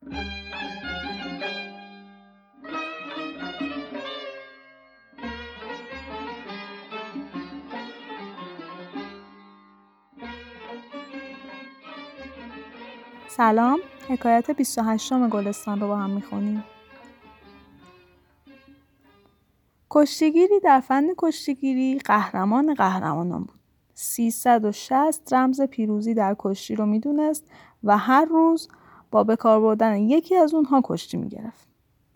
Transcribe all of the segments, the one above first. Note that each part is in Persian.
سلام حکایت 28 گلستان رو با هم می‌خونیم. کشتیگیری در فن کشتیگیری قهرمان قهرمانان بود. 360 رمز پیروزی در کشتی رو می‌دونست و هر روز با به کار بردن یکی از اونها کشتی می‌گرفت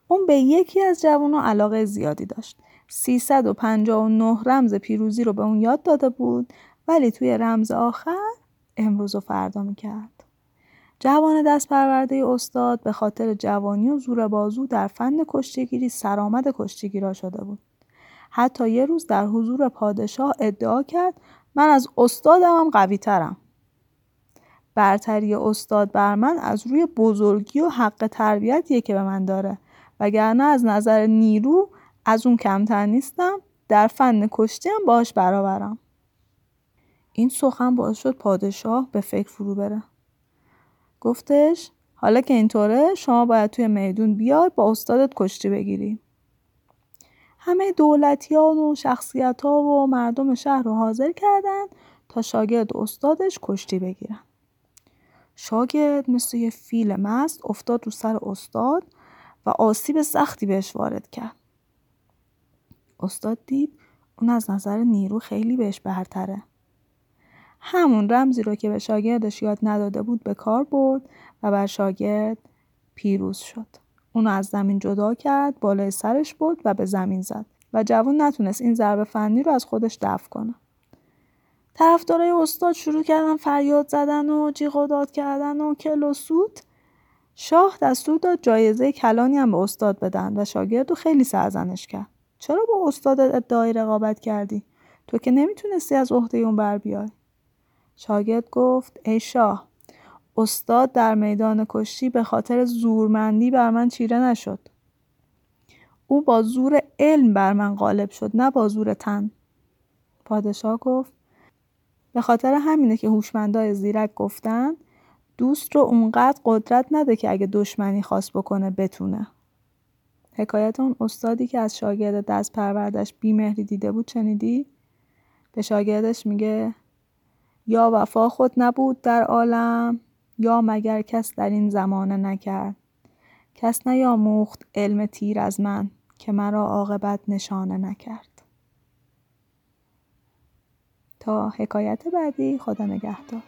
اون به یکی از جوانها علاقه زیادی داشت 359 رمز پیروزی رو به اون یاد داده بود ولی توی رمز آخر امروز و فردا می‌کرد جوان دست پرورده استاد به خاطر جوانی و زور بازو در فن کشتیگیری سرآمد کشتیگیرا شده بود. حتی یه روز در حضور پادشاه ادعا کرد من از استادم هم. برتری استاد بر من از روی بزرگی و حق تربیتیه که به من داره وگرنه از نظر نیرو از اون کمتر نیستم در فن کشتی هم باش برابرم. این سخن باعث شد پادشاه به فکر فرو بره. گفتش حالا که اینطوره شما باید توی میدون بیای با استادت کشتی بگیری. همه دولتیان و شخصیت ها و مردم شهر رو حاضر کردن تا شاگرد استادش کشتی بگیرن. شاگرد مثل یه فیل مست افتاد رو سر استاد و آسیب سختی بهش وارد کرد. استاد دید اون از نظر نیرو خیلی بهش برتره. همون رمزی رو که به شاگردش یاد نداده بود به کار برد و بر شاگرد پیروز شد. اونو از زمین جدا کرد، بالای سرش برد و به زمین زد و جوان نتونست این ضربه فنی رو از خودش دفع کنه. طرفدارای استاد شروع کردن فریاد زدن و جیغ و داد کردن و کل و سود. شاه دستور داد جایزه کلانی هم به استاد بدن و شاگرد رو خیلی سرزنش کرد. چرا با استاد ادعای رقابت کردی؟ تو که نمی‌تونستی از عهده اون بر بیای. شاگرد گفت ای شاه استاد در میدان کشتی به خاطر زورمندی بر من چیره نشد. او با زور علم بر من غالب شد نه با زور تن. پادشاه گفت به خاطر همینه که هوشمندای زیرک گفتن دوست رو اونقدر قدرت نده که اگه دشمنی خواست بکنه بتونه. حکایت اون استادی که از شاگرد دست پروردش بیمهری دیده بود چنیدی؟ به شاگردش میگه یا وفا خود نبود در عالم یا مگر کس در این زمانه نکرد کس نیاموخت علم تیر از من که مرا عاقبت نشانه نکرد تا حکایت بعدی. خدا نگهدار.